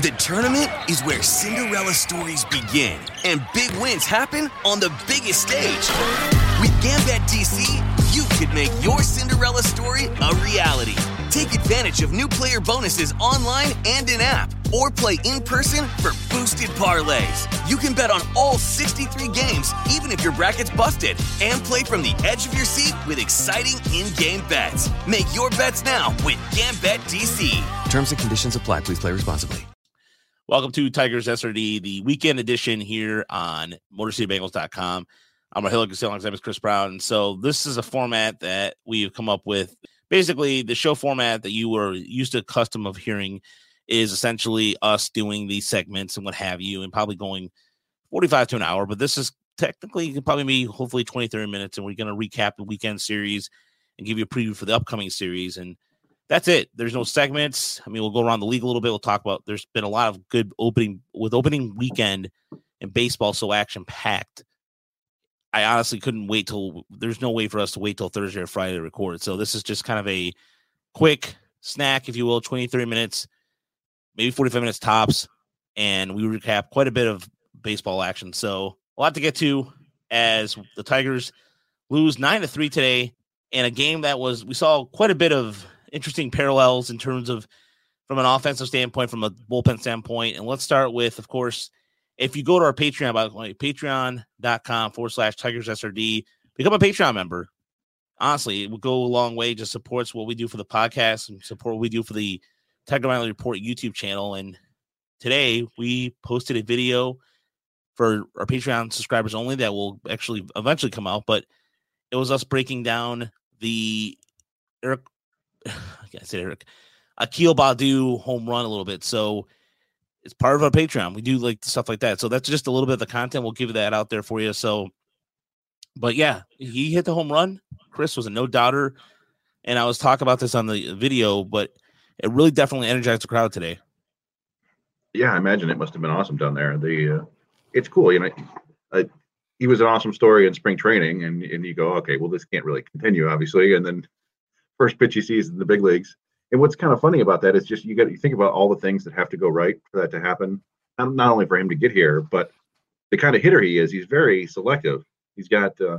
The tournament is where Cinderella stories begin and big wins happen on the biggest stage. With GambetDC, you could make your Cinderella story a reality. Take advantage of new player bonuses online and in app, or play in person for boosted parlays. You can bet on all 63 games, even if your bracket's busted, and play from the edge of your seat with exciting in game bets. Make your bets now with GambetDC. Terms and conditions apply. Please play responsibly. Welcome to Tigers SRD, the weekend edition here on MotorCityBengals.com. I'm Raheel Gasell, name is Chris Brown. So this is a format that we've come up with. Basically, the show format that you were used to custom of hearing is essentially us doing these segments and what have you, and probably going 45 to an hour. But this is technically probably be hopefully 20, 30 minutes, and we're going to recap the weekend series and give you a preview for the upcoming series. And that's it. There's no segments. I mean, we'll go around the league a little bit. We'll talk about. There's been a lot of good opening with opening weekend and baseball so action packed. I honestly couldn't wait till there's no way for us to wait till Thursday or Friday to record. So this is just kind of a quick snack, if you will, 23 minutes, maybe 45 minutes tops. And we recap quite a bit of baseball action. So a lot to get to as the Tigers lose nine to three today in a game that was we saw quite a bit of interesting parallels in terms of from an offensive standpoint, from a bullpen standpoint. And let's start with, of course, if you go to our Patreon, by the way, patreon.com forward slash Tigers SRD, become a Patreon member. Honestly, it would go a long way. Just supports what we do for the podcast and support what we do for the Tiger Nightly Report YouTube channel. And today we posted a video for our Patreon subscribers only that will actually eventually come out, but it was us breaking down the Eric I say Eric, Akil Baddoo home run a little bit. So it's part of our Patreon. We do like stuff like that. So that's just a little bit of the content. We'll give that out there for you. So, but yeah, he hit the home run. Chris was a no doubter. And I was talking about this on the video, but it really definitely energized the crowd today. Yeah, I imagine it must have been awesome down there. The uh, it's cool, you know. Uh, he was an awesome story in spring training, and and you go, okay, well, this can't really continue, obviously. And then first pitch he sees in the big leagues. And what's kind of funny about that is just you got you think about all the things that have to go right for that to happen. Not, not only for him to get here, but the kind of hitter he is. He's very selective. He's got uh,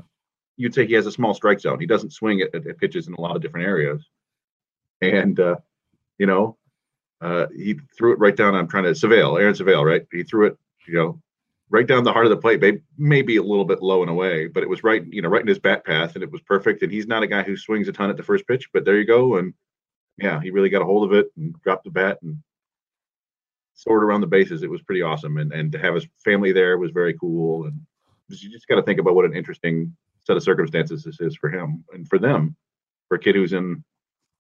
you'd say he has a small strike zone. He doesn't swing at, at pitches in a lot of different areas. And uh, you know, uh, he threw it right down. I'm trying to Civale, Aaron Civale, right? He threw it, you know, right down the heart of the plate, maybe a little bit low and away, but it was right, you know, right in his bat path, and it was perfect. And he's not a guy who swings a ton at the first pitch, but there you go. And yeah, he really got a hold of it and dropped the bat and soared around the bases. It was pretty awesome, and and to have his family there was very cool. And you just got to think about what an interesting set of circumstances this is for him and for them, for a kid who's in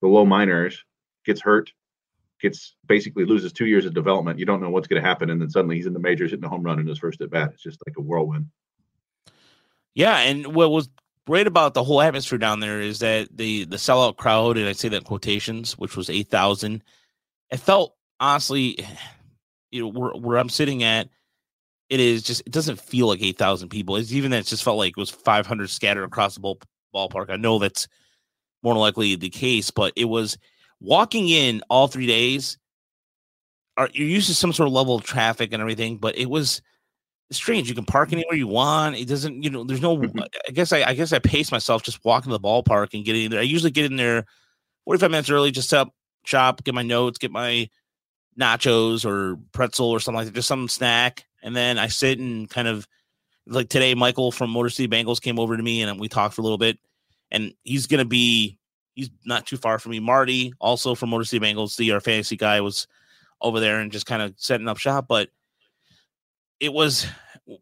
the low minors, gets hurt, gets basically loses two years of development. You don't know what's going to happen, and then suddenly he's in the majors hitting a home run in his first at bat. It's just like a whirlwind. Yeah, and what was great about the whole atmosphere down there is that the the sellout crowd, and I say that quotations, which was eight thousand. It felt honestly, you know, where, where I'm sitting at, it is just it doesn't feel like eight thousand people. It's even that it just felt like it was five hundred scattered across the ball, ballpark. I know that's more likely the case, but it was walking in all three days are you're used to some sort of level of traffic and everything, but it was strange. You can park mm-hmm. anywhere you want. It doesn't, you know, there's no mm-hmm. I guess I I guess I pace myself just walking to the ballpark and getting there. I usually get in there 45 minutes early, just up shop, get my notes, get my nachos or pretzel or something like that, just some snack. And then I sit and kind of like today, Michael from Motor City Bengals came over to me and we talked for a little bit. And he's gonna be he's not too far from me. Marty, also from Motor City Bengals, the our fantasy guy, was over there and just kind of setting up shop. But it was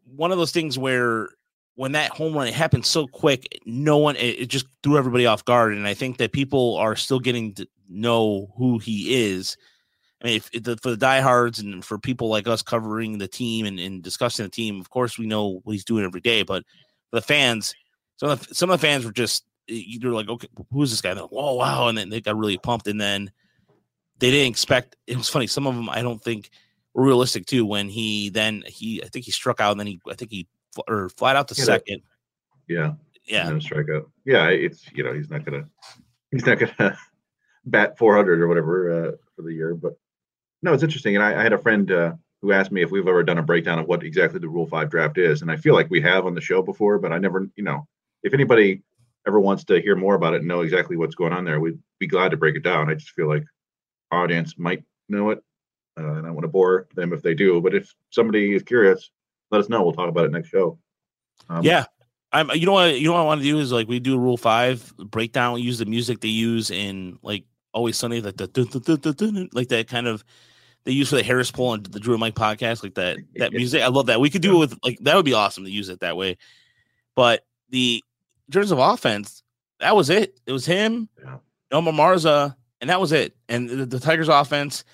one of those things where when that home run it happened so quick, no one it, it just threw everybody off guard. And I think that people are still getting to know who he is. I mean, if, if the, for the diehards and for people like us covering the team and, and discussing the team, of course we know what he's doing every day. But the fans, some of the, some of the fans were just you're like, okay, who's this guy? Like, oh wow, and then they got really pumped, and then they didn't expect. It was funny. Some of them I don't think were realistic too. When he then he, I think he struck out, and then he, I think he or flat out the yeah, second. Yeah, yeah, no strikeout. Yeah, it's you know he's not gonna he's not gonna bat 400 or whatever uh, for the year, but no, it's interesting. And I, I had a friend uh, who asked me if we've ever done a breakdown of what exactly the Rule Five draft is, and I feel like we have on the show before, but I never, you know, if anybody ever wants to hear more about it and know exactly what's going on there, we'd be glad to break it down. I just feel like audience might know it, uh, and I want to bore them if they do. But if somebody is curious, let us know. We'll talk about it next show. Um, yeah, I'm. You know what? You know what I want to do is like we do Rule Five breakdown. We use the music they use in like Always Sunny, like the like that kind of they use for the Harris poll and the Drew and Mike podcast, like that that music. I love that. We could do it with like that would be awesome to use it that way. But the terms of offense, that was it. It was him, yeah. Nomar Mazara, and that was it. And the, the, Tigers offense,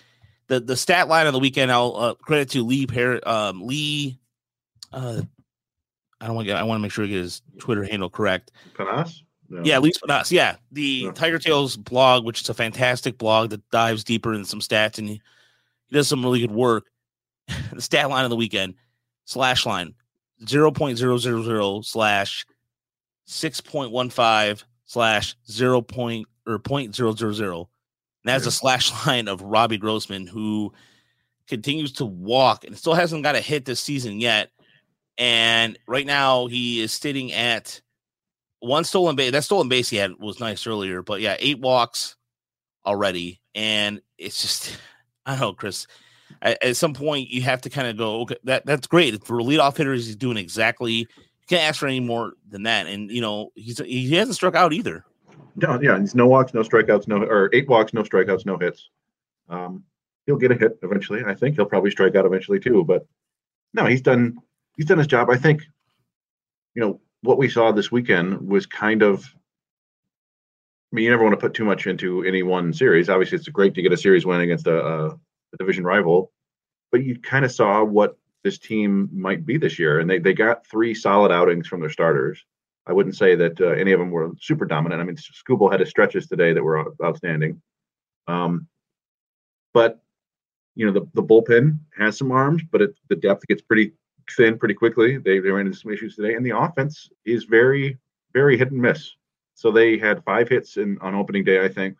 the the stat line of the weekend, I'll uh, credit to Lee Par- um, Lee. Uh, I don't want to get. I want to make sure I get his Twitter handle correct. Panas. No. Yeah, Lee Panas. Yeah, the no. Tiger Tales blog, which is a fantastic blog that dives deeper into some stats and he, he does some really good work. the stat line of the weekend slash line 0.000 slash 6.15 slash 0. Point, or 0.000. And that's a slash line of Robbie Grossman, who continues to walk and still hasn't got a hit this season yet. And right now he is sitting at one stolen base. That stolen base he had was nice earlier, but yeah, eight walks already. And it's just, I don't know, Chris. At, at some point, you have to kind of go, okay, that that's great for leadoff hitters. He's doing exactly can't ask for any more than that. And you know, he's he hasn't struck out either. No, yeah, he's no walks, no strikeouts, no or eight walks, no strikeouts, no hits. Um, he'll get a hit eventually. I think he'll probably strike out eventually too. But no, he's done he's done his job. I think, you know, what we saw this weekend was kind of. I mean, you never want to put too much into any one series. Obviously, it's great to get a series win against a, a, a division rival, but you kind of saw what this team might be this year. And they, they got three solid outings from their starters. I wouldn't say that uh, any of them were super dominant. I mean, Skubal had his stretches today that were outstanding. Um, but you know, the, the bullpen has some arms, but it, the depth gets pretty thin pretty quickly. They, they ran into some issues today, and the offense is very, very hit and miss. So they had five hits in on opening day, I think.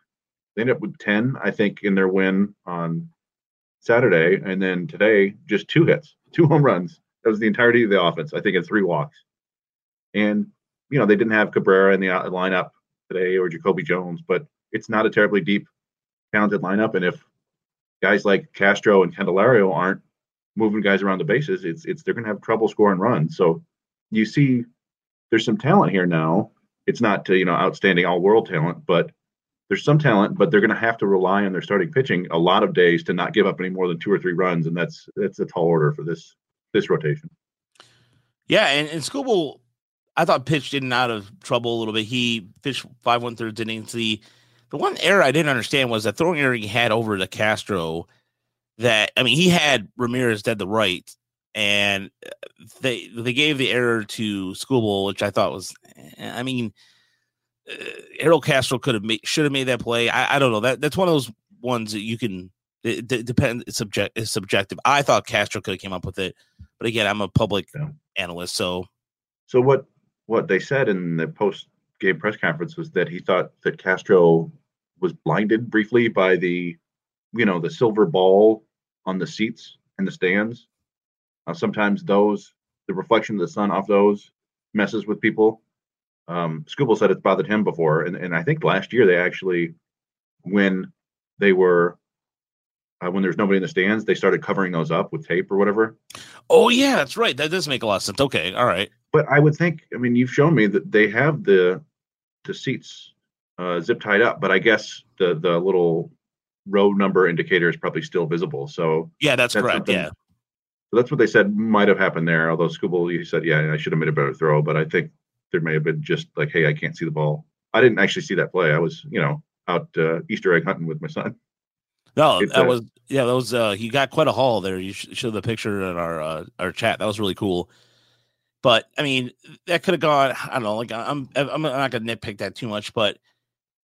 They ended up with ten, I think, in their win on Saturday, and then today just two hits two home runs. That was the entirety of the offense. I think in three walks. And you know they didn't have Cabrera in the uh, lineup today or Jacoby Jones, but it's not a terribly deep, talented lineup. And if guys like Castro and Candelario aren't moving guys around the bases, it's it's they're going to have trouble scoring runs. So you see, there's some talent here now. It's not to you know outstanding all world talent, but there's some talent, but they're going to have to rely on their starting pitching a lot of days to not give up any more than two or three runs, and that's that's a tall order for this this rotation. Yeah, and, and Skubal, I thought pitched in and out of trouble a little bit. He pitched five one thirds innings. The the one error I didn't understand was that throwing error he had over to Castro. That I mean, he had Ramirez dead the right, and uh, they they gave the error to Skubal, which I thought was, eh, I mean uh, Harold Castro could have made should have made that play. I, I don't know that that's one of those ones that you can it, it depends. It's subject it's subjective. I thought Castro could have came up with it, but again, I'm a public yeah. analyst, so so what what they said in the post game press conference was that he thought that Castro was blinded briefly by the you know the silver ball on the seats in the stands. Uh, sometimes those the reflection of the sun off those messes with people um, Skubal said it's bothered him before, and, and I think last year they actually, when they were, uh, when there's nobody in the stands, they started covering those up with tape or whatever. Oh yeah, that's right. That does make a lot of sense. Okay, all right. But I would think, I mean, you've shown me that they have the the seats uh, zip tied up, but I guess the the little row number indicator is probably still visible. So yeah, that's, that's correct. Yeah. So that's what they said might have happened there. Although Skubal, you said, yeah, I should have made a better throw, but I think there may have been just like, hey, I can't see the ball. I didn't actually see that play. I was, you know, out uh, Easter egg hunting with my son. No, it's, that uh, was yeah, that was uh he got quite a haul there. You showed the picture in our uh, our chat. That was really cool. But I mean, that could have gone. I don't know. Like I'm I'm not gonna nitpick that too much, but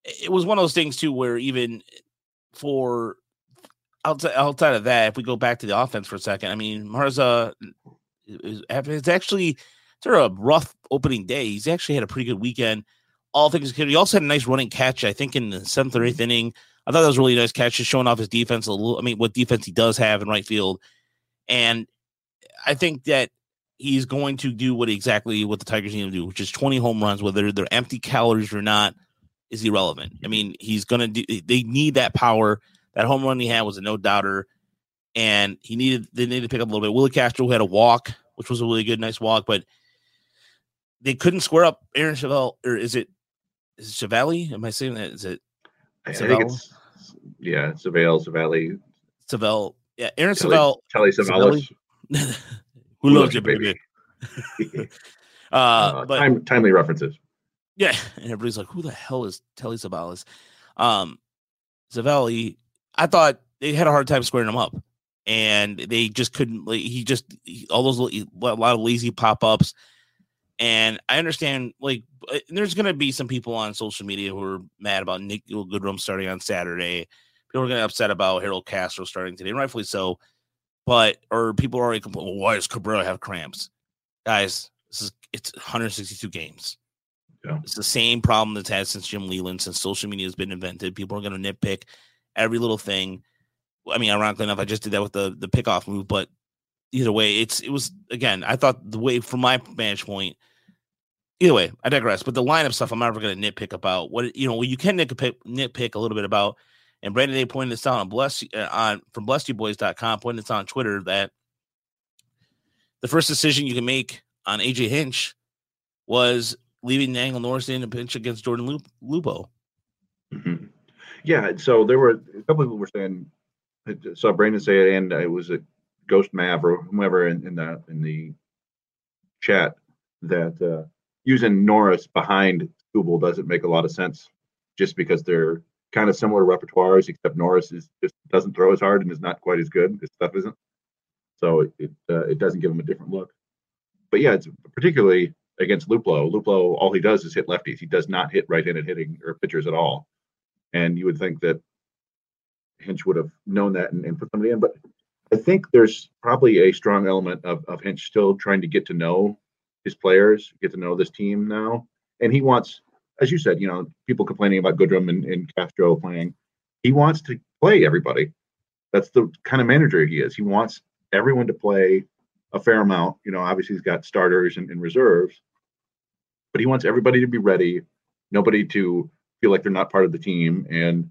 it was one of those things too where even for outside outside of that, if we go back to the offense for a second, I mean, Mazara is it's actually after a rough opening day, he's actually had a pretty good weekend. All things considered, he also had a nice running catch, I think, in the seventh or eighth mm-hmm. inning I thought that was a really nice catch, just showing off his defense a little. I mean, what defense he does have in right field, and I think that he's going to do what exactly what the Tigers need to do, which is 20 home runs, whether they're empty calories or not, is irrelevant. I mean, he's going to do. They need that power. That home run he had was a no doubter, and he needed they needed to pick up a little bit. Willie Castro had a walk, which was a really good, nice walk, but they couldn't square up Aaron Chevelle, or is it is it Chevelle? Am I saying that? Is it? I think it's yeah, Savale, Savale, Savelle. Yeah, Aaron Savelle. Telly Savalas. Who loves you, baby? uh, uh, but time, timely references. Yeah, and everybody's like, "Who the hell is Telly Savalas?" Um, Zavelli, I thought they had a hard time squaring him up, and they just couldn't. Like, he just he, all those a lot of lazy pop ups, and I understand. Like, uh, there's going to be some people on social media who are mad about Nick Goodrum starting on Saturday. People are going to upset about Harold Castro starting today, rightfully so. But or people are already complaining, well, why does Cabrera have cramps? Guys, this is it's 162 games. Yeah. It's the same problem that's had since Jim Leyland, since social media has been invented. People are going to nitpick every little thing. I mean, ironically enough, I just did that with the the pickoff move, but either way, it's it was again. I thought the way from my vantage point. Either way, I digress. But the lineup stuff, I'm never going to nitpick about. What you know, you can nitpick, nitpick a little bit about. And Brandon Day pointed this out on bless uh, on from blessyouboys.com, pointed this on Twitter that the first decision you can make on AJ Hinch was leaving Daniel Norris in a pinch against Jordan Luplow. Mm-hmm. Yeah, so there were a couple people were saying, I saw Brandon say it, and it was a Ghost Mav or whomever in, in the in the chat that uh, using Norris behind Skubal doesn't make a lot of sense, just because they're kind of similar repertoires, except Norris is just doesn't throw as hard and is not quite as good. His stuff isn't, so it it, uh, it doesn't give him a different look. But yeah, it's particularly against Luplow. Luplow, all he does is hit lefties. He does not hit right-handed hitting or pitchers at all. And you would think that Hinch would have known that and, and put somebody in. But I think there's probably a strong element of, of Hinch still trying to get to know his players, get to know this team now. And he wants, as you said, you know, people complaining about Goodrum and, and Castro playing. He wants to play everybody. That's the kind of manager he is. He wants everyone to play a fair amount. You know, obviously he's got starters and, and reserves, but he wants everybody to be ready, nobody to feel like they're not part of the team. And,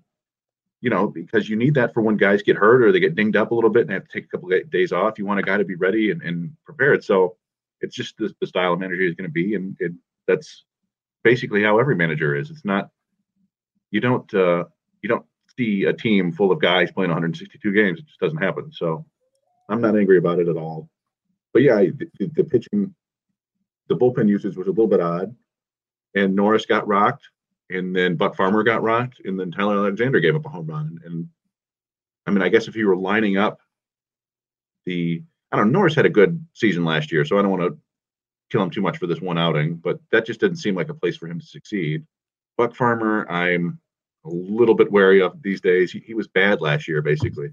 you know, because you need that for when guys get hurt or they get dinged up a little bit and have to take a couple of days off. You want a guy to be ready and, and prepared. So it's just the, the style of manager he's going to be. And it, that's basically how every manager is. It's not, you don't, uh, you don't see a team full of guys playing 162 games. It just doesn't happen. So I'm not angry about it at all. But yeah, the, the pitching the bullpen usage was a little bit odd. And Norris got rocked, and then Buck Farmer got rocked, and then Tyler Alexander gave up a home run. And, and I mean, I guess if you were lining up the, I don't know, Norris had a good season last year, so I don't want to kill him too much for this one outing, but that just didn't seem like a place for him to succeed. Buck Farmer, I'm a little bit wary of these days. He, he was bad last year, basically.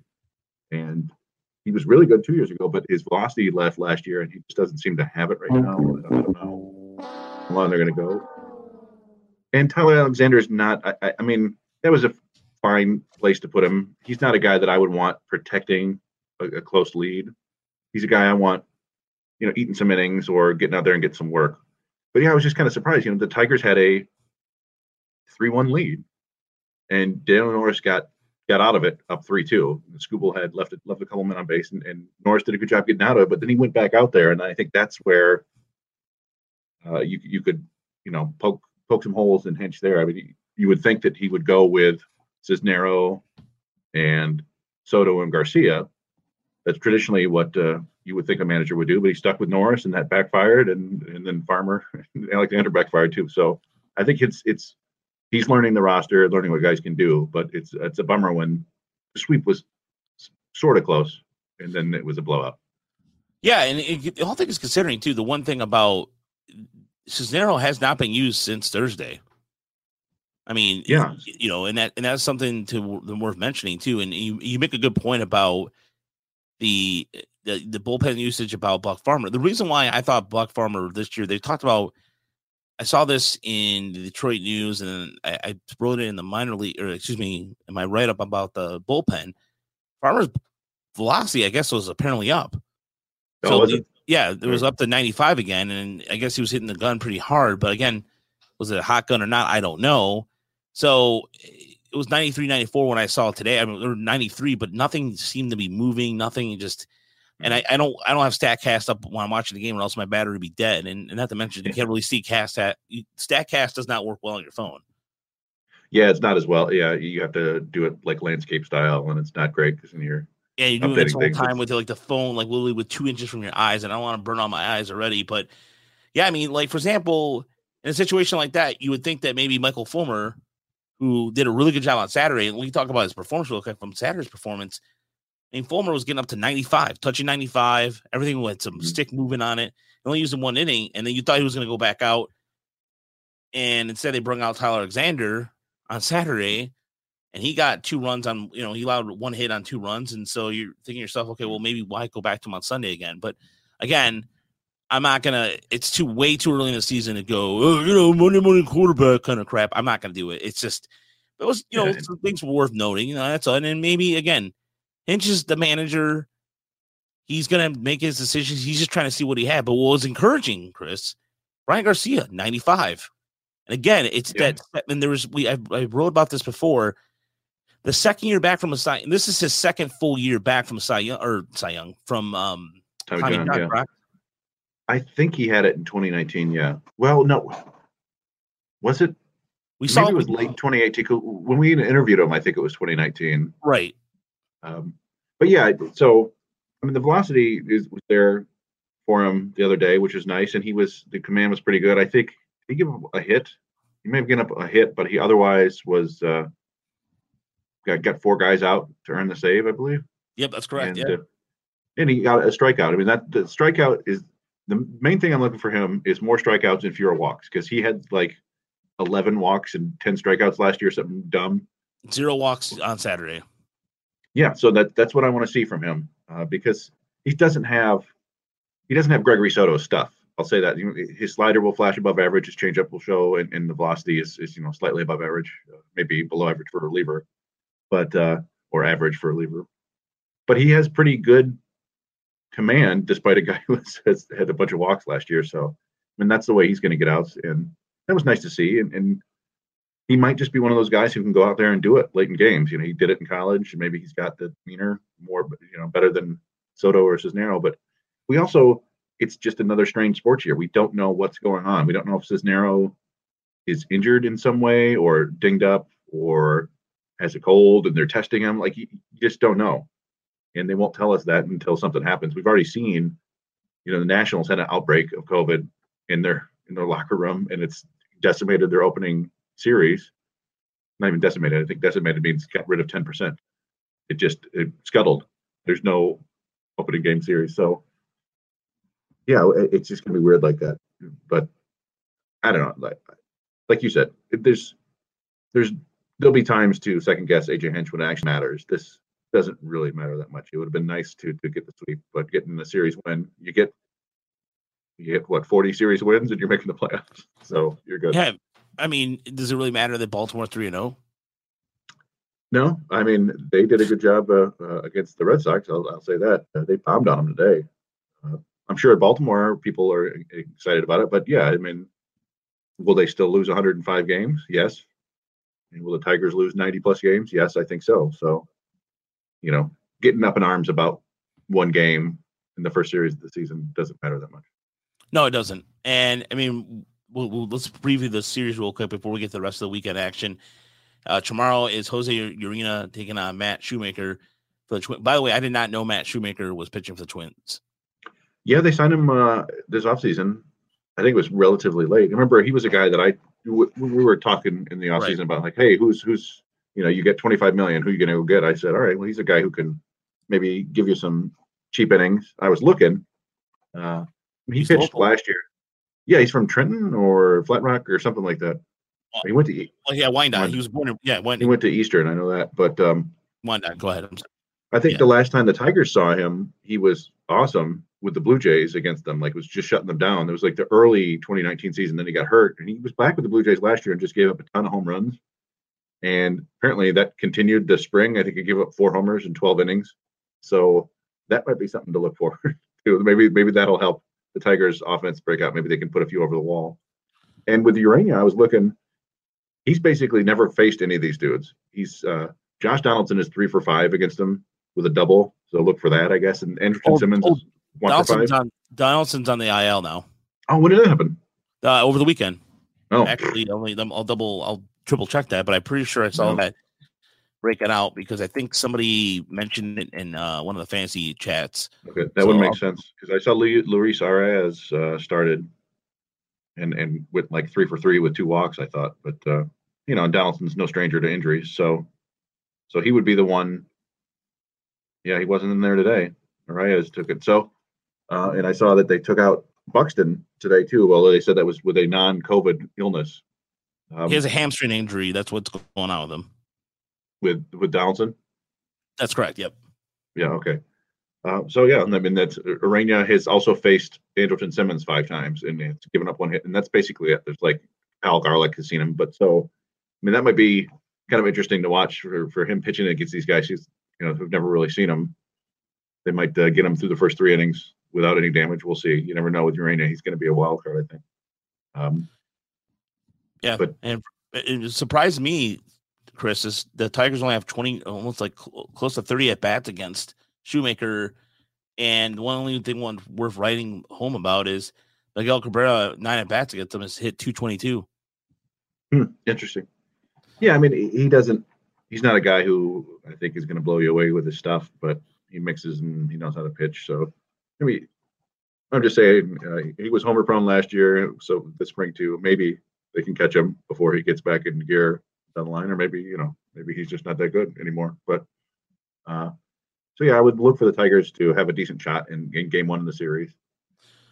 And he was really good two years ago, but his velocity left last year, and he just doesn't seem to have it right now. I don't know how long they're going to go. And Tyler Alexander is not. I, I, mean, that was a fine place to put him. He's not a guy that I would want protecting a, a close lead. He's a guy I want, you know, eating some innings or getting out there and get some work. But yeah, I was just kind of surprised. You know, the Tigers had a three-one lead, and Daniel Norris got got out of it up three two. Skubal had left it left a couple men on base, and, and, Norris did a good job getting out of it. But then he went back out there, and I think that's where uh, you you could you know poke poke some holes and Hinch there. I mean, you would think that he would go with Cisnero and Soto and Garcia. That's traditionally what uh, you would think a manager would do, but he stuck with Norris, and that backfired, and and then Farmer and Alexander backfired too. So I think it's it's he's learning the roster, learning what guys can do. But it's it's a bummer when the sweep was sort of close, and then it was a blowout. Yeah, and it, the whole thing is considering too. The one thing about Cisnero has not been used since Thursday. I mean, yeah, you know, and that and that's something to worth mentioning too. And you you make a good point about the the, the bullpen usage about Buck Farmer. The reason why I thought Buck Farmer this year, they talked about I saw this in the Detroit News, and I, I wrote it in the minor league, or excuse me, in my write up about the bullpen. Farmer's velocity, I guess, was apparently up. Oh, so was the- it? yeah, it was up to 95 again, and I guess he was hitting the gun pretty hard. But again, was it a hot gun or not? I don't know. So it was 93, 94 when I saw it today. I mean, or 93, but nothing seemed to be moving. Nothing just. And I, I don't I don't have Statcast up when I'm watching the game, or else my battery would be dead. And, and not to mention, you can't really see cast at Statcast does not work well on your phone. Yeah, it's not as well. Yeah, you have to do it like landscape style, and it's not great because in your Yeah, you're doing this whole things, time with like the phone, like literally with two inches from your eyes, and I don't want to burn all my eyes already. But yeah, I mean, like for example, in a situation like that, you would think that maybe Michael Fulmer, who did a really good job on Saturday, and we talk about his performance real quick from Saturday's performance. I mean, Fulmer was getting up to 95, touching 95, everything with some Mhm. stick moving on it. Only using one inning, and then you thought he was going to go back out, and instead they brought out Tyler Alexander on Saturday, and he got two runs on you know he allowed one hit on two runs and so you're thinking to yourself okay well maybe why go back to him on sunday again but again i'm not gonna it's too way too early in the season to go oh, you know monday morning quarterback kind of crap i'm not gonna do it it's just it was you know Yeah. some things were worth noting you know that's all and then maybe again hinch is the manager he's gonna make his decisions he's just trying to see what he had but what was encouraging chris Bryan Garcia, 95. And again, it's Yeah. that, and there was, we, I, I wrote about this before. The second year back from a Cy, and this is his second full year back from Cy Young, or Cy Young, from um, Tommy Tommy John, John, yeah. I think he had it in 2019. Yeah. Well, no. Was it? We saw it was late 2018. When we interviewed him, I think it was 2019. right. Um, but yeah, so I mean, the velocity is was there for him the other day, which is nice, and he was the command was pretty good. I think he give him a hit. He may have given up a hit, but he otherwise was uh, got got four guys out to earn the save, I believe. Yep, that's correct. and, yeah. uh, and he got a strikeout. I mean, that the strikeout is the main thing I'm looking for him is more strikeouts and fewer walks because he had like 11 walks and 10 strikeouts last year, something dumb. Zero walks on Saturday. Yeah, so that that's what I want to see from him uh, because he doesn't have he doesn't have Gregory Soto's stuff. I'll say that his slider will flash above average, his changeup will show, and, and the velocity is, is you know slightly above average, uh, maybe below average for a reliever, but uh, or average for a reliever. But he has pretty good command, despite a guy who has, had a bunch of walks last year. So, I mean, that's the way he's going to get outs, and that was nice to see. And, and he might just be one of those guys who can go out there and do it late in games. You know, he did it in college. Maybe he's got the demeanor more, you know, better than Soto or Cisnero. But we also, it's just another strange sports year. We don't know what's going on. We don't know if Cisnero is injured in some way or dinged up or has a cold and they're testing him. Like you just don't know. And they won't tell us that until something happens. We've already seen, you know, the Nationals had an outbreak of COVID in their in their locker room and it's decimated their opening series. Not even decimated. I think decimated means got rid of 10%. It just it scuttled. There's no opening game series. So yeah, it's just gonna be weird like that. But I don't know. Like like you said, there's there's there'll be times to second guess AJ Hinch when it actually matters. This doesn't really matter that much. It would have been nice to to get the sweep, but getting the series win, you get you get what 40 series wins and you're making the playoffs. So you're good. Yeah. I mean, does it really matter that Baltimore 3 and oh? 0? No, I mean they did a good job uh, uh, against the Red Sox. I'll, I'll say that uh, they bombed on them today. Uh, I'm sure at Baltimore people are excited about it, but yeah, I mean, will they still lose 105 games? Yes. And will the Tigers lose 90 plus games? Yes, I think so. So, you know, getting up in arms about one game in the first series of the season doesn't matter that much. No, it doesn't. And I mean, we'll, we'll, let's preview the series real quick before we get to the rest of the weekend action. Uh, tomorrow is Jose Urena taking on Matt Shoemaker for the Twins. By the way, I did not know Matt Shoemaker was pitching for the Twins. Yeah, they signed him uh, this offseason. I think it was relatively late. Remember, he was a guy that I we were talking in the Right. offseason about like, hey, who's who's you know, you get 25 million, who you going to go get? I said, all right, well, he's a guy who can maybe give you some cheap innings. I was looking. Uh, he He's pitched local. last year. Yeah, he's from Trenton or Flat Rock or something like that. Oh. He went to Well, yeah, Wyandotte. Wyandotte. He was born in, yeah, he went to Eastern. I know that, but um, Wyandotte. Go ahead. I'm sorry. I think Yeah. the last time the Tigers saw him, he was awesome. with the Blue Jays against them, like was just shutting them down. It was like the early 2019 season. Then he got hurt, and he was back with the Blue Jays last year and just gave up a ton of home runs. And apparently that continued this spring. I think he gave up four homers in 12 innings. So that might be something to look for. to. Maybe maybe that'll help the Tigers' offense break out. Maybe they can put a few over the wall. And with Urena, I was looking. He's basically never faced any of these dudes. He's uh, Josh Donaldson is three for five against him with a double. So look for that, I guess. And Andrelton oh, Simmons oh, one Donaldson's on, Donaldson's on the IL now. Oh, when did that happen? Uh, over the weekend. Oh, actually, only I'll double, I'll triple check that, but I'm pretty sure I saw that breaking out because I think somebody mentioned it in uh, one of the fantasy chats. Okay, that so would make I'll, sense because I saw Luis Arraez uh, started and and went like three for three with two walks. I thought, but uh, you know, Donaldson's no stranger to injuries, so so he would be the one. Yeah, he wasn't in there today. Arraez took it. So, uh, and I saw that they took out Buxton today too. Although they said that was with a non-COVID illness. Um, he has a hamstring injury. That's what's going on with him. With with Donaldson. That's correct. Yep. Yeah. Okay. Uh, so yeah, I mean that's Urena has also faced Andrelton Simmons five times and it's given up one hit, and that's basically it. There's like Kyle Garlick has seen him, but so I mean that might be kind of interesting to watch for, for him pitching against these guys who's you know who've never really seen him. They might uh, get him through the first three innings without any damage. We'll see. You never know with Urena; he's going to be a wild card, I think. Um, yeah, but and it surprised me, Chris, is the Tigers only have twenty, almost like cl- close to thirty at bats against Shoemaker, and one only thing one worth writing home about is Miguel Cabrera nine at bats against them has hit two twenty two. Hmm, interesting. Yeah, I mean he doesn't. He's not a guy who I think is going to blow you away with his stuff, but he mixes and he knows how to pitch. So, I mean, I'm just saying uh, he was homer prone last year, so this spring too. Maybe they can catch him before he gets back in gear down the line, or maybe you know maybe he's just not that good anymore. But uh, so yeah, I would look for the Tigers to have a decent shot in, in game one of the series,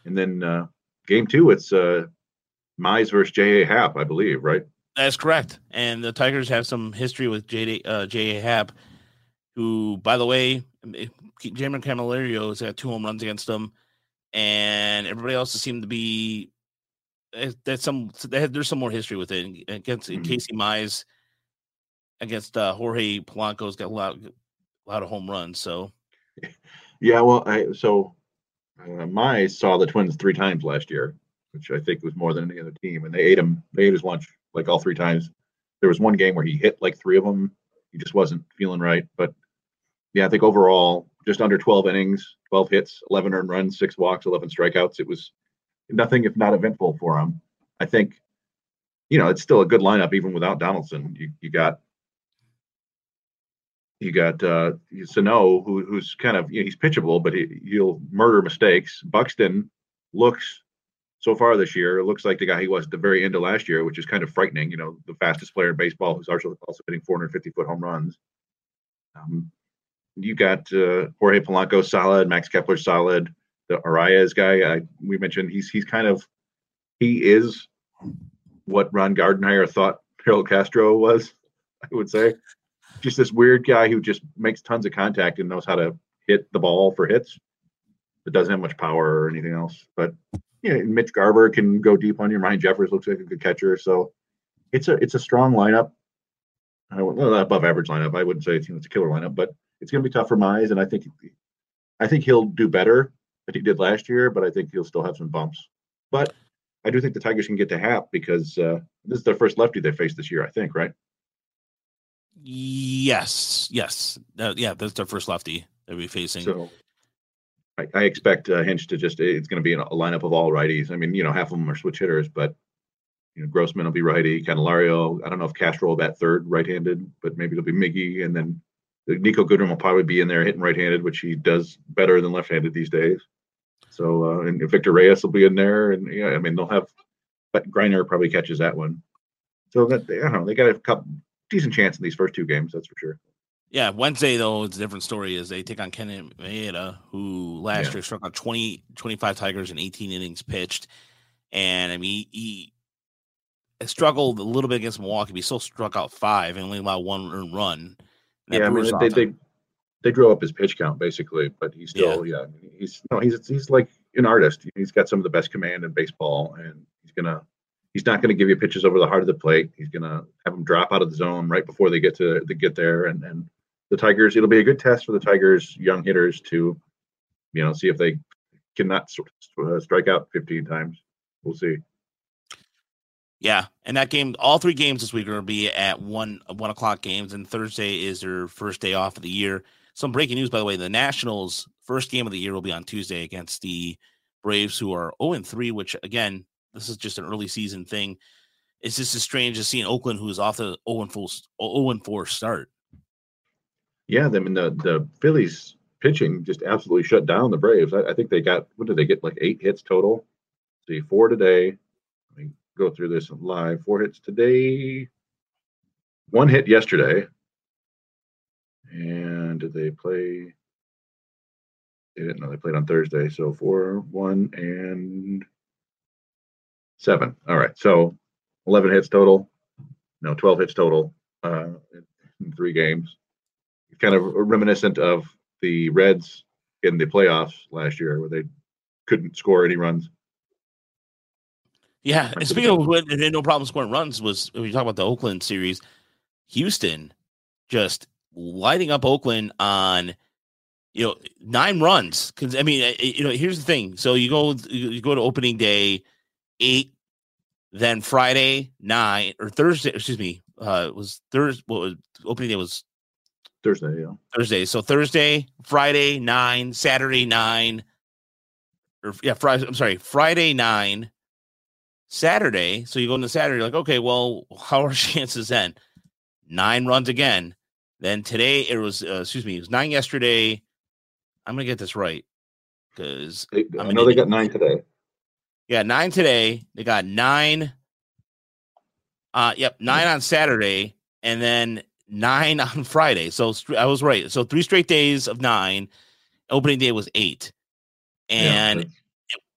and then uh, game two it's uh, Mize versus J. A. Happ, I believe, right? That's correct. And the Tigers have some history with J. Uh, J. A. Happ, who, by the way, Jeimer Candelario has got two home runs against them, and everybody else seemed to be There's some there's some more history with it against mm-hmm. Casey Mize against uh, Jorge Polanco's got a lot a lot of home runs. So yeah, well, I so uh, Mize saw the Twins three times last year, which I think was more than any other team, and they ate him. They ate his lunch like all three times. There was one game where he hit like three of them. He just wasn't feeling right, but yeah, I think overall just under 12 innings, 12 hits, 11 earned runs, six walks, 11 strikeouts. It was nothing if not eventful for him. I think, you know, it's still a good lineup even without Donaldson. You you got you got uh Sano, who who's kind of you know, he's pitchable, but he, he'll murder mistakes. Buxton looks so far this year looks like the guy he was at the very end of last year, which is kind of frightening. You know, the fastest player in baseball who's also also hitting 450 foot home runs. Um, you got uh, Jorge Polanco solid, Max Kepler solid the Arraez guy. I, we mentioned he's he's kind of he is what Ron Gardenhire thought Harold Castro was. I would say just this weird guy who just makes tons of contact and knows how to hit the ball for hits, but doesn't have much power or anything else. But yeah, Mitch Garver can go deep on your mind. Jeffers looks like a good catcher, so it's a it's a strong lineup. I well, above average lineup. I wouldn't say it's, you know, it's a killer lineup, but it's going to be tough for Mize, and I think I think he'll do better that he did last year, but I think he'll still have some bumps. But I do think the Tigers can get to Happ because uh, this is their first lefty they faced this year, I think, right? Yes, yes, uh, yeah, that's their first lefty they'll be facing. So I, I expect uh, Hinch to just it's going to be a lineup of all righties. I mean, you know, half of them are switch hitters, but you know, Grossman will be righty. Candelario, I don't know if Castro will bat third right-handed, but maybe it'll be Miggy, and then Niko Goodrum will probably be in there hitting right-handed, which he does better than left-handed these days. So uh, and Victor Reyes will be in there, and yeah, I mean they'll have, but Greiner probably catches that one. So that I don't know, they got a couple decent chance in these first two games, that's for sure. Yeah, Wednesday though it's a different story. Is they take on Kenta Maeda, who last yeah. year struck out 20, 25 Tigers in eighteen innings pitched, and I mean he, he struggled a little bit against Milwaukee. But he still struck out five and only allowed one run. Yeah, I mean they, they they drove up his pitch count basically, but he's still yeah, yeah he's no he's he's like an artist. He's got some of the best command in baseball, and he's gonna he's not gonna give you pitches over the heart of the plate. He's gonna have them drop out of the zone right before they get to, to get there, and and the Tigers. It'll be a good test for the Tigers young hitters to you know see if they cannot uh, strike out 15 times. We'll see. Yeah, and that game, all three games this week are going to be at one one o'clock games, and Thursday is their first day off of the year. Some breaking news, by the way: the Nationals' first game of the year will be on Tuesday against the Braves, who are zero oh and three. Which again, this is just an early season thing. It's just as strange as seeing Oakland, who's off the zero oh and four zero oh and four start. Yeah, I mean the the Phillies pitching just absolutely shut down the Braves. I, I think they got what did they get like eight hits total? See, four today, Let me go through this live. Four hits today, one hit yesterday. And did they play? They didn't know they played on Thursday. So four, one, and seven. All right. So 11 hits total. No, 12 hits total uh, in three games. Kind of reminiscent of the Reds in the playoffs last year where they couldn't score any runs. Yeah, and speaking of when they had no problem scoring runs, was when you talk about the Oakland series, Houston just lighting up Oakland on you know nine runs. Because I mean, eh, you know, here's the thing. So you go you go to opening day eight, then Friday nine or Thursday. Excuse me, uh, it was Thursday. What was opening day was Thursday. Yeah, Thursday. So Thursday, Friday nine, Saturday nine, or yeah, Friday. I'm sorry, Friday nine. Saturday, so you go into Saturday, like, okay, well, how are chances then? Nine runs again. Then today it was, uh, excuse me, it was nine yesterday. I'm gonna get this right because I know they got nine today. Yeah, nine today. They got nine. Uh, yep, nine on Saturday, and then nine on Friday. So I was right. So three straight days of nine. Opening day was eight, and yeah,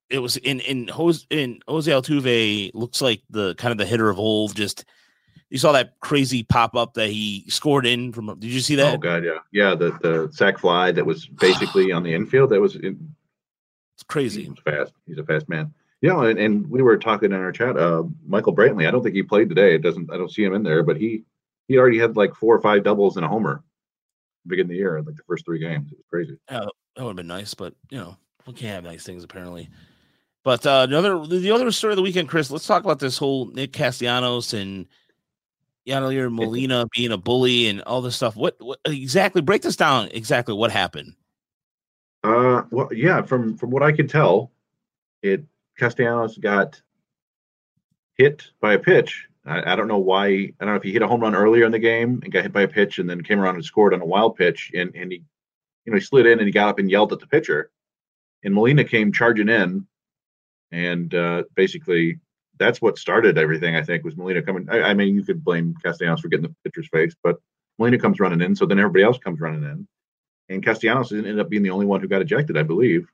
it was in in Jose in Jose Altuve looks like the kind of the hitter of old. Just you saw that crazy pop up that he scored in from. Did you see that? Oh god, yeah, yeah. The the sac fly that was basically on the infield. That was in, it's crazy. He's fast. He's a fast man. Yeah, and, and we were talking in our chat. Uh, Michael Brantley. I don't think he played today. It doesn't. I don't see him in there, but he he already had like four or five doubles and a homer. Begin the year, like the first three games. It was crazy. Yeah, that would have been nice, but you know we can't have nice things apparently. But uh, another the other story of the weekend, Chris. Let's talk about this whole Nick Castellanos and Yadier Molina being a bully and all this stuff. What, what exactly? Break this down. Exactly what happened? Uh, well, yeah. From from what I can tell, it Castellanos got hit by a pitch. I, I, don't know why. I don't know if he hit a home run earlier in the game and got hit by a pitch, and then came around and scored on a wild pitch, and and he, you know, he slid in and he got up and yelled at the pitcher, and Molina came charging in and uh, basically that's what started everything. I think was Molina coming. I, I, mean, you could blame Castellanos for getting the pitcher's face, but Molina comes running in, so then everybody else comes running in, and Castellanos ended up being the only one who got ejected, I believe.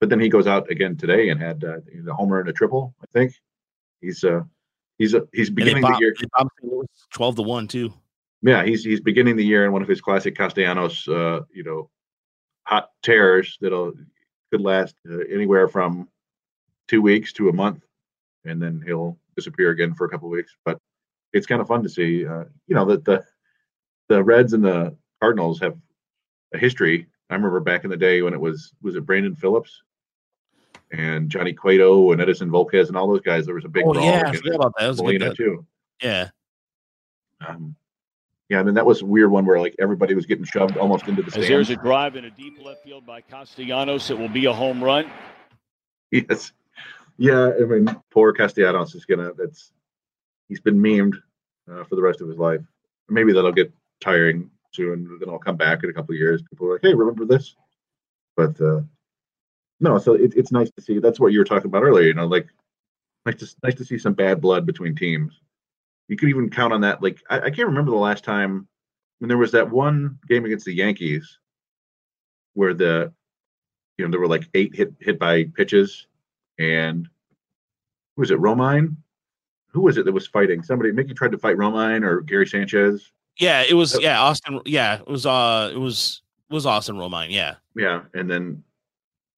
But then he goes out again today and had uh, the homer and a triple. I think he's uh he's uh, he's beginning the year twelve to one too. Yeah, he's he's beginning the year in one of his classic Castellanos, uh, you know, hot tears that'll could last uh, anywhere from two weeks to a month, and then he'll disappear again for a couple of weeks. But it's kind of fun to see. Uh, you know that the the Reds and the Cardinals have a history. I remember back in the day when it was was it Brandon Phillips and Johnny Cueto and Edinson Volquez and all those guys. There was a big oh, yeah, I forgot about that. that was Molina too. Yeah. Um, yeah, I mean that was a weird one where like everybody was getting shoved almost into the stands. there's a drive in a deep left field by Castellanos, it will be a home run. Yes, yeah, I mean, poor Castellanos is gonna. That's he's been memed uh, for the rest of his life. Maybe that'll get tiring soon. Then I'll come back in a couple of years. People are like, "Hey, remember this?" But uh, no, so it, it's nice to see. That's what you were talking about earlier. You know, like nice to nice to see some bad blood between teams. You could even count on that. Like I, I can't remember the last time when there was that one game against the Yankees where the you know there were like eight hit hit by pitches and who was it Romine? Who was it that was fighting? Somebody Mickey tried to fight Romine or Gary Sanchez. Yeah, it was yeah, Austin. Yeah, it was uh it was was Austin Romine. Yeah, yeah, and then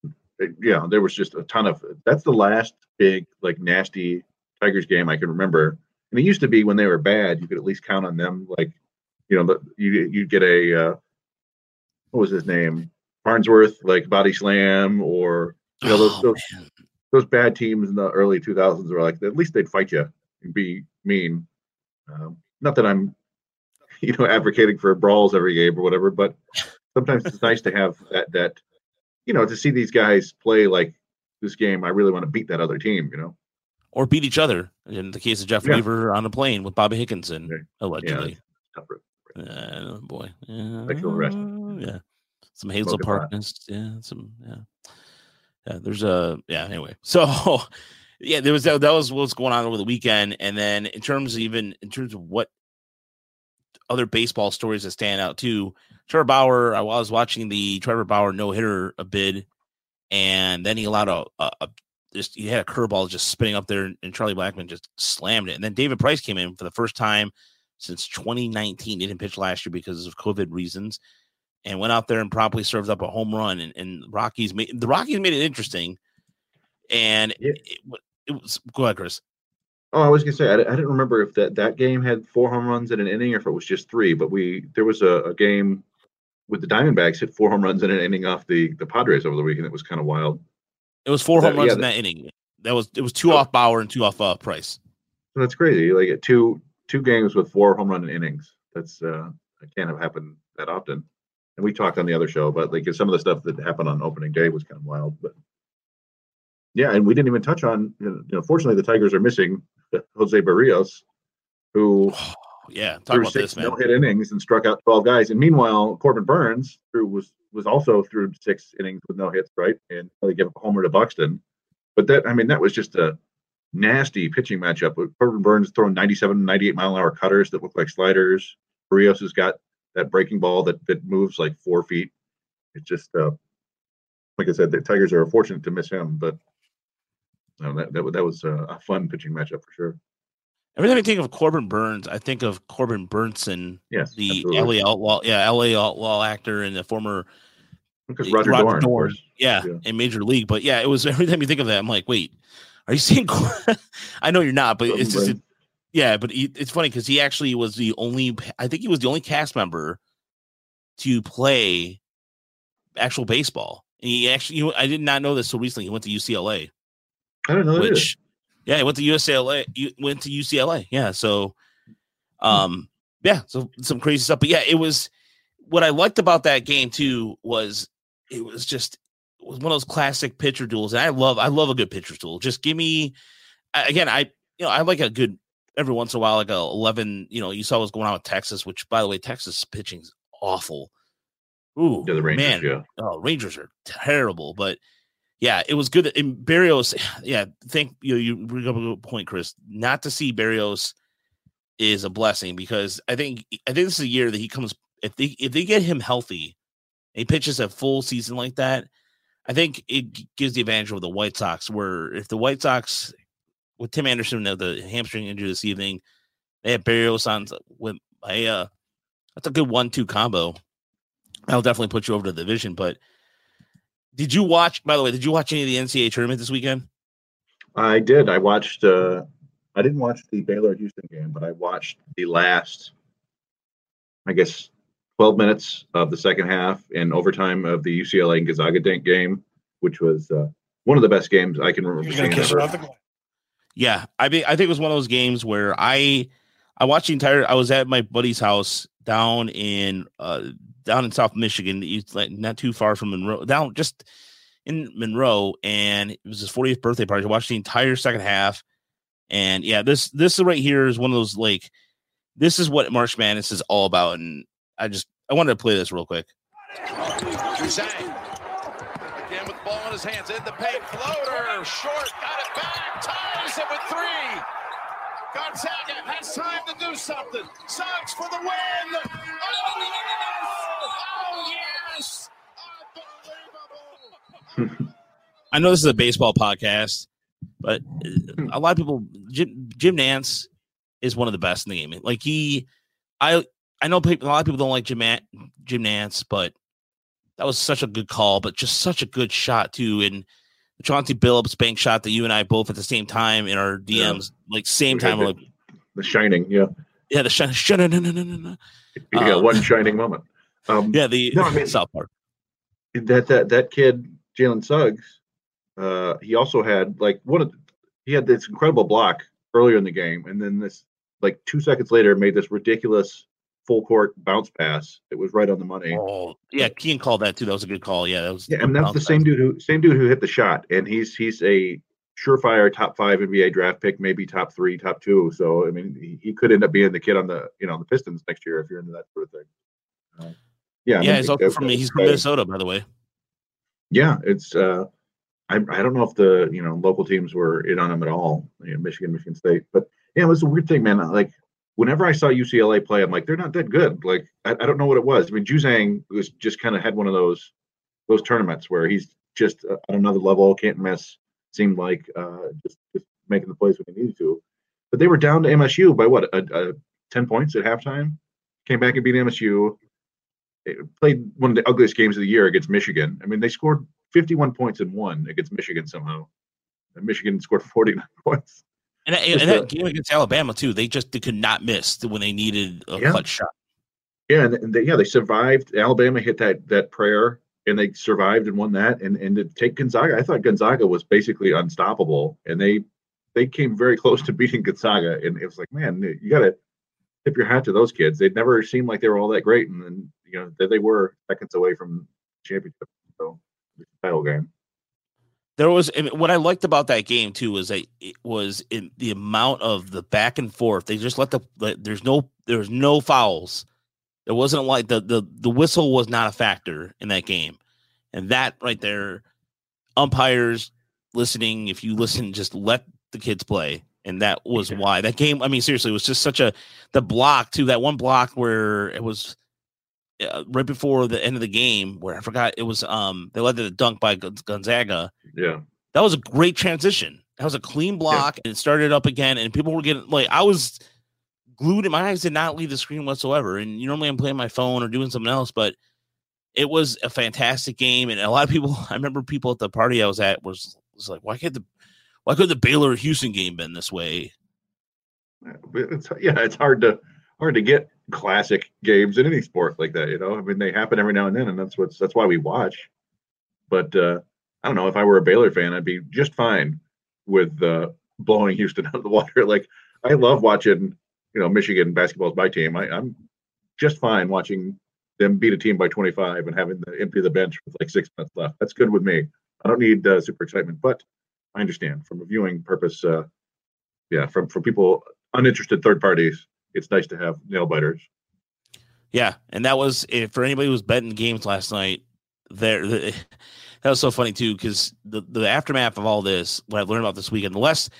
uh, yeah, there was just a ton of. That's the last big like nasty Tigers game I can remember. And it used to be when they were bad, you could at least count on them. Like, you know, the, you you get a uh, what was his name, Farnsworth, like body slam, or you know those Oh, those. Those bad teams in the early 2000s were like at least they'd fight you and be mean. Um, not that I'm, you know, advocating for brawls every game or whatever, but sometimes it's nice to have that that, you know, to see these guys play like this game. I really want to beat that other team. You know, or beat each other. In the case of Jeff Yeah. Weaver on a plane with Bobby Higginson, Yeah. allegedly. Road. Uh, boy, yeah, Sexual harassment. yeah, some Hazel Smoking. Yeah, some, yeah, yeah. There's a, yeah. Anyway, so yeah, there was that. That was what's going on over the weekend, and then in terms of even in terms of what other baseball stories that stand out too, Trevor Bauer. I was watching the Trevor Bauer no hitter a bid, and then he allowed a, a, a just he had a curveball just spinning up there, and Charlie Blackmon just slammed it, and then David Price came in for the first time since 2019. He didn't pitch last year because of COVID reasons, and went out there and promptly served up a home run. And, and Rockies made the Rockies made it interesting, and Yeah. it, it was go ahead, Chris. Oh, I was gonna say I, I didn't remember if that that game had four home runs in an inning or if it was just three. But we there was a, a game with the Diamondbacks hit four home runs in an inning off the the Padres over the weekend. It was kind of wild. It was four That- home runs yeah, in that- that inning. That was it was two Oh. off Bauer and two off uh, Price. That's crazy. Like two two games with four home run innings. That's uh that can't have happened that often. And we talked on the other show about like some of the stuff that happened on opening day was kind of wild. But yeah, and we didn't even touch on you know. Fortunately, the Tigers are missing Jose Berrios, who Yeah, talk about six this, man. no hit innings and struck out 12 guys. And meanwhile, Corbin Burnes threw was was also through six innings with no hits, right? And they gave up a homer to Buxton. But that I mean, that was just a nasty pitching matchup. with Corbin Burnes throwing 97, 98 mile an hour cutters that look like sliders. Berrios has got that breaking ball that that moves like four feet. It's just uh like I said, the Tigers are fortunate to miss him, but no, that that, that was a, a fun pitching matchup for sure. Every time I think of Corbin Burnes, I think of Corbin Bernsen, Yes, the absolutely. LA Outlaw, yeah, LA Outlaw actor and the former because Roger, Dorn, of course. yeah, Yeah. in Major League. But yeah, it was every time you think of that, I'm like, wait, are you seeing? Cor- I know you're not, but Corbin it's just. Yeah, but he, it's funny because he actually was the only. I think he was the only cast member to play actual baseball. And he actually, you know, I did not know this so recently. He went to UCLA. I don't know. which yeah, he went to UCLA. You went to UCLA. Yeah. So um yeah, so some crazy stuff. But yeah, it was what I liked about that game too was it was just it was one of those classic pitcher duels. And I love I love a good pitcher duel. Just give me again, I you know, I like a good every once in a while, like a eleven, you know, you saw what's going on with Texas, which by the way, Texas pitching's awful. Ooh, Yeah, the Rangers. man, Yeah, oh, Rangers are terrible, but yeah, it was good. In Berrios, yeah, think you know, you bring up a good point, Chris. Not to see Berrios is a blessing because I think I think this is a year that he comes if they if they get him healthy, and he pitches a full season like that. I think it gives the advantage over the White Sox. Where if the White Sox with Tim Anderson, the, the hamstring injury this evening, they have Berrios on with I uh that's a good one-two combo. I'll definitely put you over to the division. But did you watch? By the way, did you watch any of the NCAA tournament this weekend? I did. I watched. uh I didn't watch the Baylor Houston game, but I watched the last, I guess, twelve minutes of the second half and overtime of the UCLA and Gonzaga Dink game, which was uh, one of the best games I can remember You're gonna seeing kiss her off the glass. Yeah, I mean, I think it was one of those games where I I watched the entire. I was at my buddy's house down in uh down in South Michigan, not too far from Monroe, down just in Monroe, and it was his 40th birthday party. I watched the entire second half, and yeah, this this right here is one of those like this is what March Madness is all about, and I just I wanted to play this real quick. Again with the ball in his hands. In the paint. Floater. Short. Got it back. Ties it with three. Gonzaga has time to do something. Suggs for the win. Oh, yes. Oh, yes. I know this is a baseball podcast, but uh, a lot of people Jim, Jim Nantz is one of the best in the game. Like he, I I know people, a lot of people don't like Jim Jim Nantz, but that was such a good call, but just such a good shot too. And Chauncey Billups bank shot that you and I both at the same time in our DMs, yeah. like same time. The, like the shining, yeah, yeah, the shining. Sh- no, no, no, no, no. Got um, one shining moment. Um, yeah, the no, I mean, South Park. That that that kid Jalen Suggs, uh, he also had like one of the, he had this incredible block earlier in the game, and then this like two seconds later made this ridiculous full court bounce pass. It was right on the money. Oh, yeah, Kean called that too. That was a good call. Yeah, that was. Yeah, and that's the same dude who same dude who hit the shot, and he's he's a surefire top five NBA draft pick, maybe top three, top two. So I mean, he, he could end up being the kid on the you know the Pistons next year if you're into that sort of thing. Uh, yeah, yeah, he's also from he's from Minnesota, by the way. Yeah, it's. uh I, I don't know if the you know local teams were in on him at all, you know, Michigan, Michigan State, but yeah, it was a weird thing, man. Like whenever I saw UCLA play, I'm like, they're not that good. Like, I, I don't know what it was. I mean, Juzang was just kind of had one of those those tournaments where he's just uh, on another level, can't miss. Seemed like uh, just just making the plays when he needed to. But they were down to MSU by what a, a ten points at halftime. Came back and beat MSU. It played one of the ugliest games of the year against Michigan. I mean, they scored 51 points and won against Michigan somehow. And Michigan scored 49 points. And, and, and that game against Alabama too, they just they could not miss when they needed a yeah. clutch shot. Yeah, and they, yeah, they survived. Alabama hit that that prayer, and they survived and won that. And and to take Gonzaga, I thought Gonzaga was basically unstoppable, and they they came very close to beating Gonzaga. And it was like, man, you got to tip your hat to those kids. They'd never seemed like they were all that great, and then you know there they were seconds away from championship. So title game there was what I liked about that game too was that it was in the amount of the back and forth. They just let the there's no there's no fouls. There wasn't like the the the whistle was not a factor in that game, and that right there, umpires listening. If you listen, just let the kids play, and that was why that game. I mean, seriously, it was just such a the block to that one block where it was uh, right before the end of the game where I forgot it was um they led to the dunk by Gonzaga. Yeah. That was a great transition. That was a clean block yeah. and it started up again and people were getting like I was glued in my eyes did not leave the screen whatsoever. And normally I'm playing my phone or doing something else, but it was a fantastic game. And a lot of people I remember people at the party I was at was was like, why can't the why could the Baylor Houston game been this way? It's, yeah, it's hard to hard to get classic games in any sport like that. You know, I mean, they happen every now and then, and that's what's that's why we watch. But uh, I don't know if I were a Baylor fan, I'd be just fine with uh, blowing Houston out of the water. Like I love watching, you know, Michigan basketball's my team. I, I'm just fine watching them beat a team by 25 and having to empty the bench with like six minutes left. That's good with me. I don't need uh, super excitement, but I understand from a viewing purpose. Uh, yeah, from from people uninterested third parties, it's nice to have nail biters. Yeah, and that was eh, for anybody who was betting games last night. There, the, that was so funny too because the the aftermath of all this, what I've learned about this weekend. The less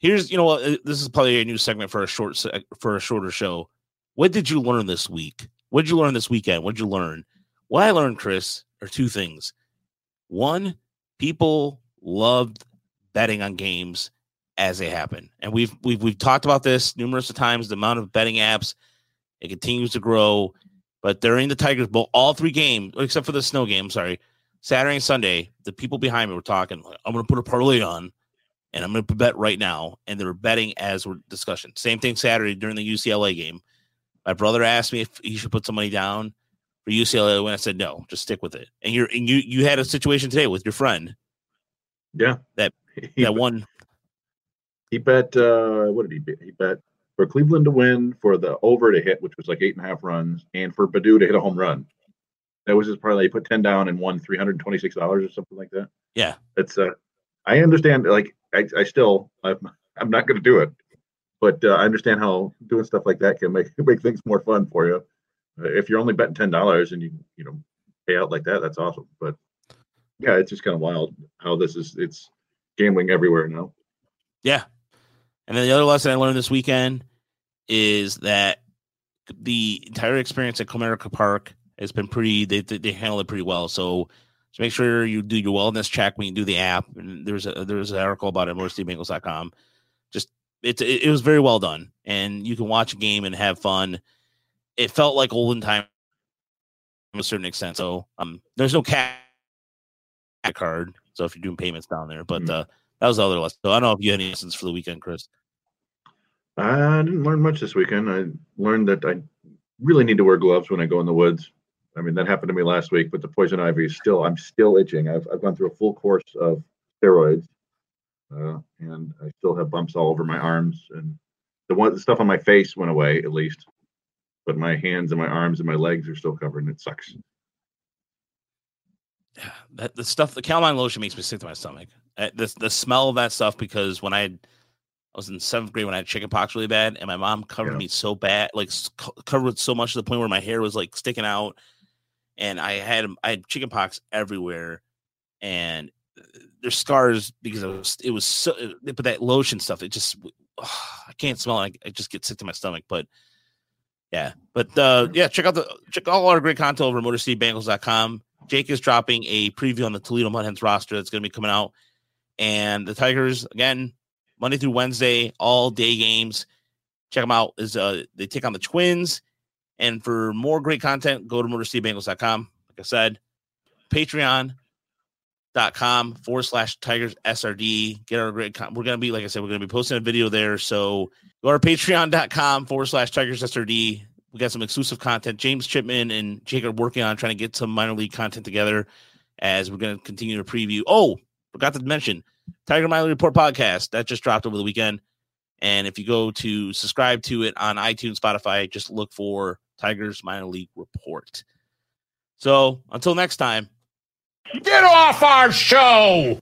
here's you know eh, this is probably a new segment for a short for a shorter show. What did you learn this week? What did you learn this weekend? What did you learn? What I learned, Chris, are two things. One, people loved betting on games as they happen. And we've we've we've talked about this numerous times. The amount of betting apps it continues to grow. But during the Tigers Bowl, all three games except for the snow game, sorry, Saturday and Sunday, the people behind me were talking. I'm going to put a parlay on, and I'm going to bet right now. And they were betting as we're discussing. Same thing Saturday during the UCLA game. My brother asked me if he should put some money down for UCLA when I said no, just stick with it. And you're and you you had a situation today with your friend. Yeah, that that one he bet uh, what did he bet? He bet for Cleveland to win, for the over to hit, which was like eight and a half runs, and for Baddoo to hit a home run. That was his parlay. He put ten down and won three hundred twenty six dollars or something like that. Yeah, it's uh, I understand. Like I, I still, I'm, I'm not going to do it, but uh, I understand how doing stuff like that can make make things more fun for you. If you're only betting ten dollars and you you know pay out like that, that's awesome. But yeah, it's just kind of wild how this is. It's gambling everywhere now. Yeah, and then the other lesson I learned this weekend is that the entire experience at Comerica Park has been pretty. They they handle it pretty well. So just make sure you do your wellness check when you do the app. And there's a there's an article about it at. Just it, it it was very well done, and you can watch a game and have fun. It felt like olden time to a certain extent. So um, there's no cash card. So if you're doing payments down there, but Mm. uh, that was the other lesson. So I don't know if you had any lessons for the weekend, Chris. I didn't learn much this weekend. I learned that I really need to wear gloves when I go in the woods. I mean, that happened to me last week, but the poison ivy is still, I'm still itching. I've, I've gone through a full course of steroids, uh, and I still have bumps all over my arms. And the one, the stuff on my face went away at least, but my hands and my arms and my legs are still covered, and it sucks. Yeah, that the stuff the calamine lotion makes me sick to my stomach. Uh, the the smell of that stuff because when I I was in seventh grade when I had chicken pox really bad, and my mom covered Yeah. me so bad, like co- covered so much to the point where my hair was like sticking out, and I had I had chicken pox everywhere, and uh, there's scars because it was it was so. uh, But that lotion stuff, it just I can't smell. it. I, I just get sick to my stomach, but. Yeah, but uh, yeah, check out the check all our great content over at MotorCityBengals.com. Jake is dropping a preview on the Toledo Mudhens roster that's going to be coming out, and the Tigers again Monday through Wednesday, all day games. Check them out. Is uh they take on the Twins, and for more great content, go to MotorCityBengals.com. Like I said, Patreon.com forward slash Tigers SRD. Get our great. Con- we're gonna be like I said, we're gonna be posting a video there. So go to Patreon.com forward slash Tigers SRD. We got some exclusive content. James Chipman and Jake are working on trying to get some minor league content together as we're going to continue to preview. Oh, forgot to mention Tiger Miley Report podcast that just dropped over the weekend. And if you go to subscribe to it on iTunes, Spotify, just look for Tigers Minor League Report. So until next time. Get off our show!